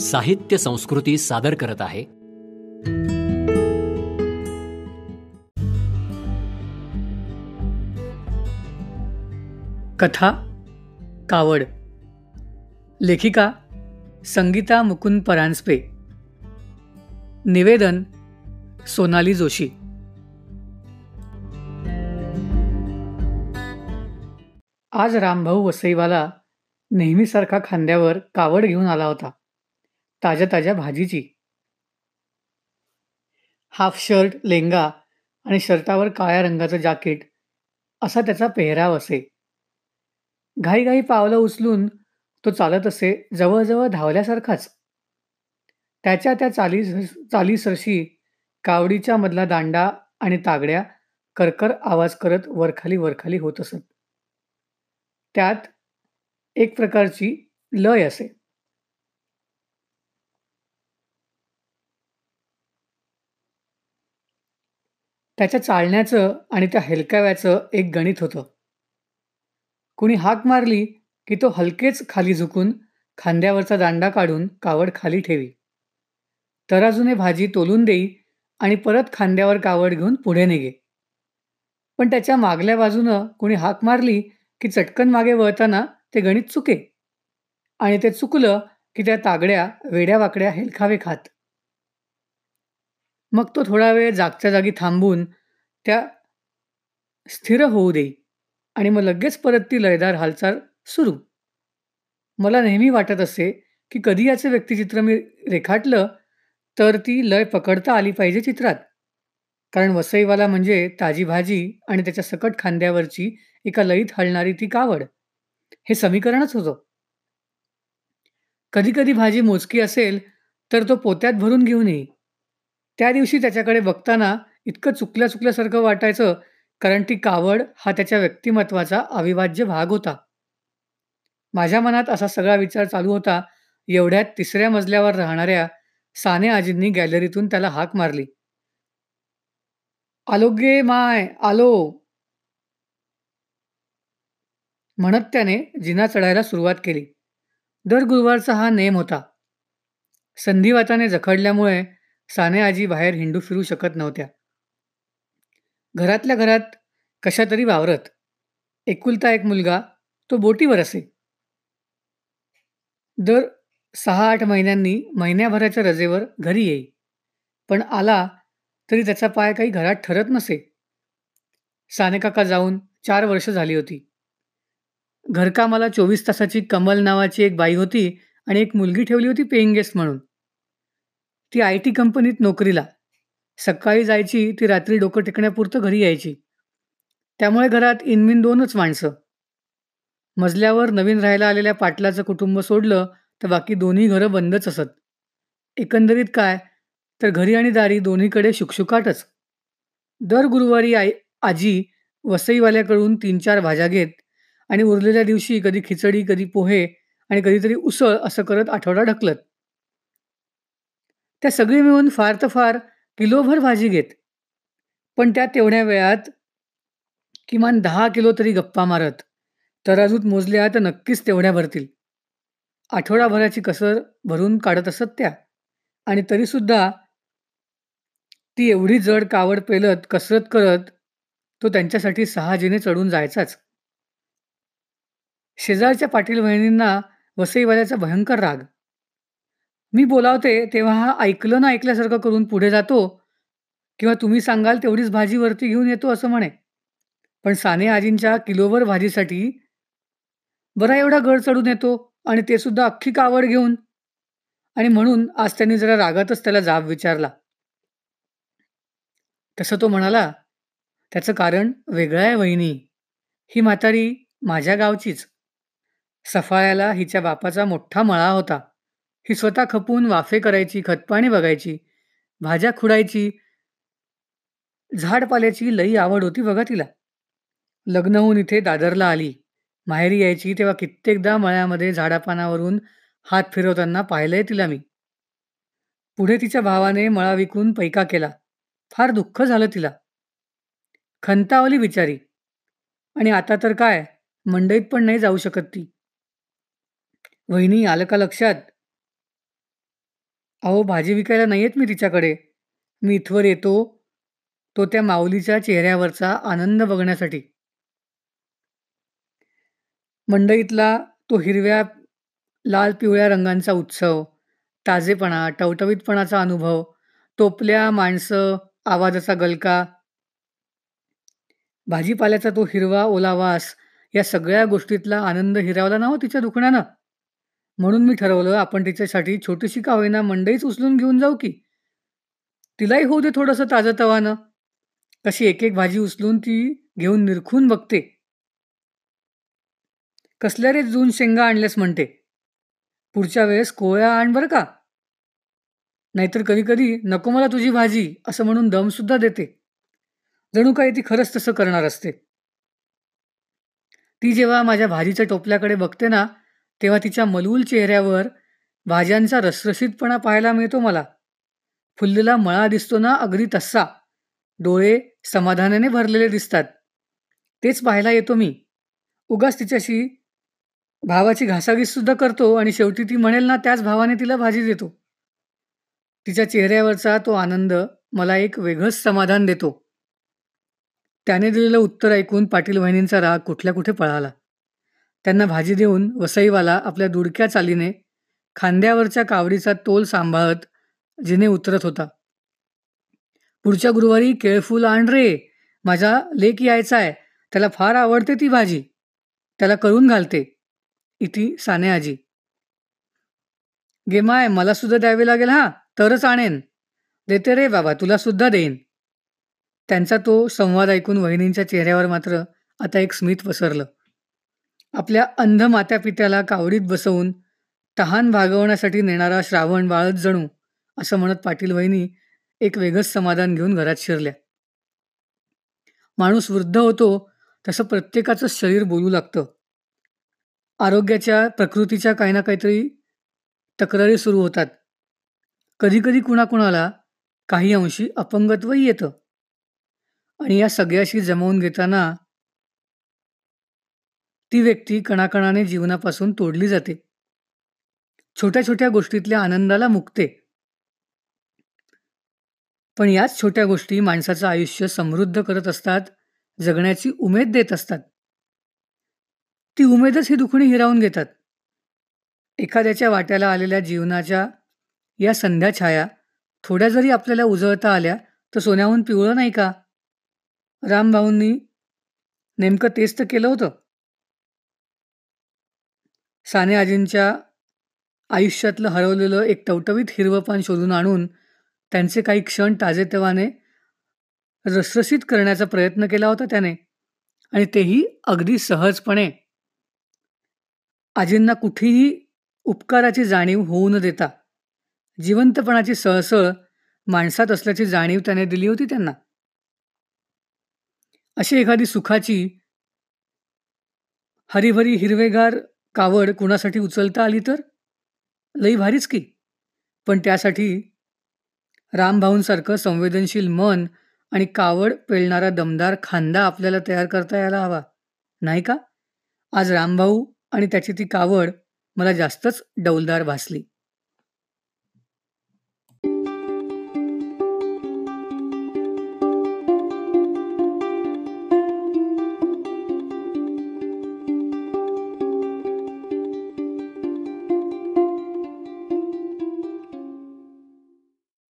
साहित्य संस्कृती सादर करत आहे. कथा कावड. लेखिका संगीता मुकुंद परांजपे निवेदन सोनाली जोशी. आज रामभाऊ वसईवाला नेहमीसारखा खांद्यावर कावड घेऊन आला होता. ताज्या ताज्या भाजीची. हाफ शर्ट लेंगा आणि शर्टावर काळ्या रंगाचं जाकीट असा त्याचा पेहराव असे. घाईघाई पावलं उचलून तो चालत असे जवळजवळ धावल्यासारखाच. त्याच्या त्या चाली चालीसरशी कावडीच्या मधला दांडा आणि तागड्या करकर आवाज करत वरखाली वरखाली होत असत. त्यात एक प्रकारची लय असे. त्याच्या चालण्याचं आणि त्या हेलकाव्याचं एक गणित होतं. कुणी हाक मारली की तो हलकेच खाली झुकून खांद्यावरचा दांडा काढून कावड खाली ठेवी. तराजूने भाजी तोलून देई आणि परत खांद्यावर कावड घेऊन पुढे निघे. पण त्याच्या मागल्या बाजूनं कुणी हाक मारली की चटकन मागे वळताना ते गणित चुके. आणि ते चुकलं की त्या तागड्या वेड्या वाकड्या हेलखावे खात. मग तो थोडा वेळ जागच्या जागी थांबून त्या स्थिर होऊ देई आणि मग लगेच परत ती लयदार हालचाल सुरू. मला नेहमी वाटत असे की कधी याचं व्यक्तिचित्र मी रेखाटलं तर ती लय पकडता आली पाहिजे चित्रात. कारण वसईवाला म्हणजे ताजी भाजी आणि त्याच्या सकट खांद्यावरची एका लईत हलणारी ती कावड. हे समीकरणच होतं. कधी कधी भाजी मोजकी असेल तर तो पोत्यात भरून घेऊन येई त्या दिवशी त्याच्याकडे बघताना इतकं चुकल्या चुकल्यासारखं वाटायचं कारण ती कावड हा त्याच्या व्यक्तिमत्वाचा अविभाज्य भाग होता. माझ्या मनात असा सगळा विचार चालू होता एवढ्यात तिसऱ्या मजल्यावर राहणाऱ्या साने आजींनी गॅलरीतून त्याला हाक मारली. आलो गे माय आलो. म्हणत त्याने जिना चढायला सुरुवात केली. दर गुरुवारचा हा नेम होता. संधिवाताने जखडल्यामुळे साने आजी बाहेर हिंडू फिरू शकत नव्हत्या. घरातल्या घरात कशातरी वावरत. एकुलता एक मुलगा तो बोटीवर असे. दर सहा आठ महिन्यांनी महिन्याभराच्या रजेवर घरी येई. पण आला तरी त्याचा पाय काही घरात ठरत नसे. सानेकाका जाऊन चार वर्ष झाली होती. घरकामाला चोवीस तासाची कमल नावाची एक बाई होती आणि एक मुलगी ठेवली होती पेईंग गेस्ट म्हणून. ती आय टी कंपनीत नोकरीला. सकाळी जायची ती रात्री डोकं टेकण्यापुरतं घरी यायची. त्यामुळे घरात इनमिन दोनच माणसं. मजल्यावर नवीन राहायला आलेल्या पाटलाचं कुटुंब सोडलं तर बाकी दोन्ही घरं बंदच असत. एकंदरीत काय? तर घरी आणि दारी दोन्हीकडे शुकशुकाटच. दर गुरुवारी आई आजी वसईवाल्याकडून तीन चार भाज्या घेत आणि उरलेल्या दिवशी कधी खिचडी कधी पोहे आणि कधीतरी उसळ असं करत आठवडा ढकलत. त्या सगळी मिळून फार तर फार किलोभर भाजी घेत. पण त्या तेवढ्या वेळात किमान दहा किलो तरी गप्पा मारत तराजूत मोजल्या तर नक्कीच तेवढ्या भरतील. आठवडाभराची कसर भरून काढत असत त्या. आणि तरीसुद्धा ती एवढी जड कावड पेलत कसरत करत तो त्यांच्यासाठी सहाजीने चढून जायचाच. शेजारच्या पाटील बहिणींना वसईवाल्याचा भयंकर राग. मी बोलावते तेव्हा हा ऐकलं ना ऐकल्यासारखं करून पुढे जातो. किंवा तुम्ही सांगाल तेवढीच भाजी वरती घेऊन येतो असं म्हणे. पण साने आजींच्या किलोभर भाजीसाठी बरा एवढा गड चढून येतो आणि ते सुद्धा अख्खी कावड घेऊन. आणि म्हणून आज त्यांनी जरा रागातच त्याला जाब विचारला. तसं तो म्हणाला त्याचं कारण वेगळं आहे वहिनी. ही म्हातारी माझ्या गावचीच. सफाळ्याला हिच्या बापाचा मोठा मळा होता. ही स्वतः खपून वाफे करायची खतपाणी बघायची भाज्या खुडायची झाडपाल्याची लई आवड होती बघा तिला. लग्न होऊन इथे दादरला आली. माहेरी यायची तेव्हा कित्येकदा मळ्यामध्ये झाडापानावरून हात फिरवताना पाहिलंय तिला मी. पुढे तिच्या भावाने मळा विकून पैका केला. फार दुःख झालं तिला. खंतावली बिचारी. आणि आता तर काय? मंडईत पण नाही जाऊ शकत ती. वहिनी आलं का लक्षात? अहो भाजी विकायला नाही येत मी तिच्याकडे. मी इथवर येतो तो त्या माऊलीच्या चेहऱ्यावरचा आनंद बघण्यासाठी. मंडईतला तो हिरव्या लाल पिवळ्या रंगांचा उत्सव ताजेपणा टवटवीतपणाचा अनुभव टोपल्या माणसं आवाजाचा गलका भाजीपाल्याचा तो हिरवा ओलावास या सगळ्या गोष्टीतला आनंद हिरावला ना हो तिच्या दुखण्यानं? म्हणून मी ठरवलं आपण तिच्यासाठी छोटीशी का होईना मंडईच उचलून घेऊन जाऊ की? तिलाही होऊ दे थोडंसं ताजंतवानं. कशी एक एक भाजी उचलून ती घेऊन निरखून बघते. कसल्या रे जून शेंगा आणल्यास म्हणते. पुढच्या वेळेस कोळ्या आण बरं का. नाहीतर कधी कधी नको मला तुझी भाजी असं म्हणून दम सुद्धा देते. जणू काही ती खरंच तसं करणार असते. ती जेव्हा माझ्या भाजीच्या टोपल्याकडे बघते ना तेव्हा तिच्या मलूल चेहऱ्यावर भाज्यांचा रसरशीतपणा पाहायला मिळतो मला. फुललेला मळा दिसतो ना अगदी तस्सा डोळे समाधानाने भरलेले दिसतात. तेच पाहायला येतो मी. उगाच तिच्याशी भावाची घासाघीस सुद्धा करतो आणि शेवटी ती म्हणेल ना त्याच भावाने तिला भाजी देतो. तिच्या चेहऱ्यावरचा तो आनंद मला एक वेगळंच समाधान देतो. त्याने दिलेलं उत्तर ऐकून पाटील वहिनींचा राग कुठल्या कुठे पळाला. त्यांना भाजी देऊन वसईवाला आपल्या दुडक्या चालीने खांद्यावरच्या कावडीचा तोल सांभाळत जिने उतरत होता. पुढच्या गुरुवारी केळफूल आण रे माझा लेक यायचा आहे त्याला फार आवडते ती भाजी त्याला करून घालते इति साने आजी. गेमाय मला सुद्धा द्यावे लागेल हा तरच आणेन. देते रे बाबा तुला सुद्धा देईन. त्यांचा तो संवाद ऐकून वहिनींच्या चेहऱ्यावर मात्र आता एक स्मित पसरलं. आपल्या अंध मात्यापित्याला कावडीत बसवून तहान भागवण्यासाठी नेणारा श्रावण बाळत जणू असं म्हणत पाटील वहिनी एक वेगळंच समाधान घेऊन घरात शिरल्या. माणूस वृद्ध होतो तसं प्रत्येकाचं शरीर बोलू लागतं. आरोग्याच्या प्रकृतीच्या काही ना काहीतरी तक्रारी सुरू होतात. कधीकधी कुणाकुणाला काही अंशी अपंगत्वही येतं. आणि या सगळ्याशी जमवून घेताना ती व्यक्ती कणाकणाने जीवनापासून तोडली जाते. छोट्या छोट्या गोष्टीतल्या आनंदाला मुकते. पण याच छोट्या गोष्टी माणसाचं आयुष्य समृद्ध करत असतात जगण्याची उमेद देत असतात. ती उमेदच ही दुखणी हिरावून घेतात. एखाद्याच्या वाट्याला आलेल्या जीवनाच्या या संध्या छाया थोड्या जरी आपल्याला उजळता आल्या तर सोन्याहून पिवळं नाही का? रामभाऊंनी नेमकं तेच तर केलं होतं. साने आजींच्या आयुष्यातलं हरवलेलं एक टवटवीत हिरवं पान शोधून आणून त्यांचे काही क्षण ताजेतवाने रसरशीत करण्याचा प्रयत्न केला होता त्याने. आणि तेही अगदी सहजपणे. आजींना कुठेही उपकाराची जाणीव होऊ न देता. जिवंतपणाची सळसळ माणसात असल्याची जाणीव त्याने दिली होती त्यांना. अशी एखादी सुखाची हरीभरी हिरवेगार कावड कुणासाठी उचलता आली तर? लई भारीच की. पण त्यासाठी रामभाऊंसारखं संवेदनशील मन आणि कावड पेलणारा दमदार खांदा आपल्याला तयार करता यायला हवा नाही का? आज रामभाऊ आणि त्याची ती कावड मला जास्तच डौलदार भासली.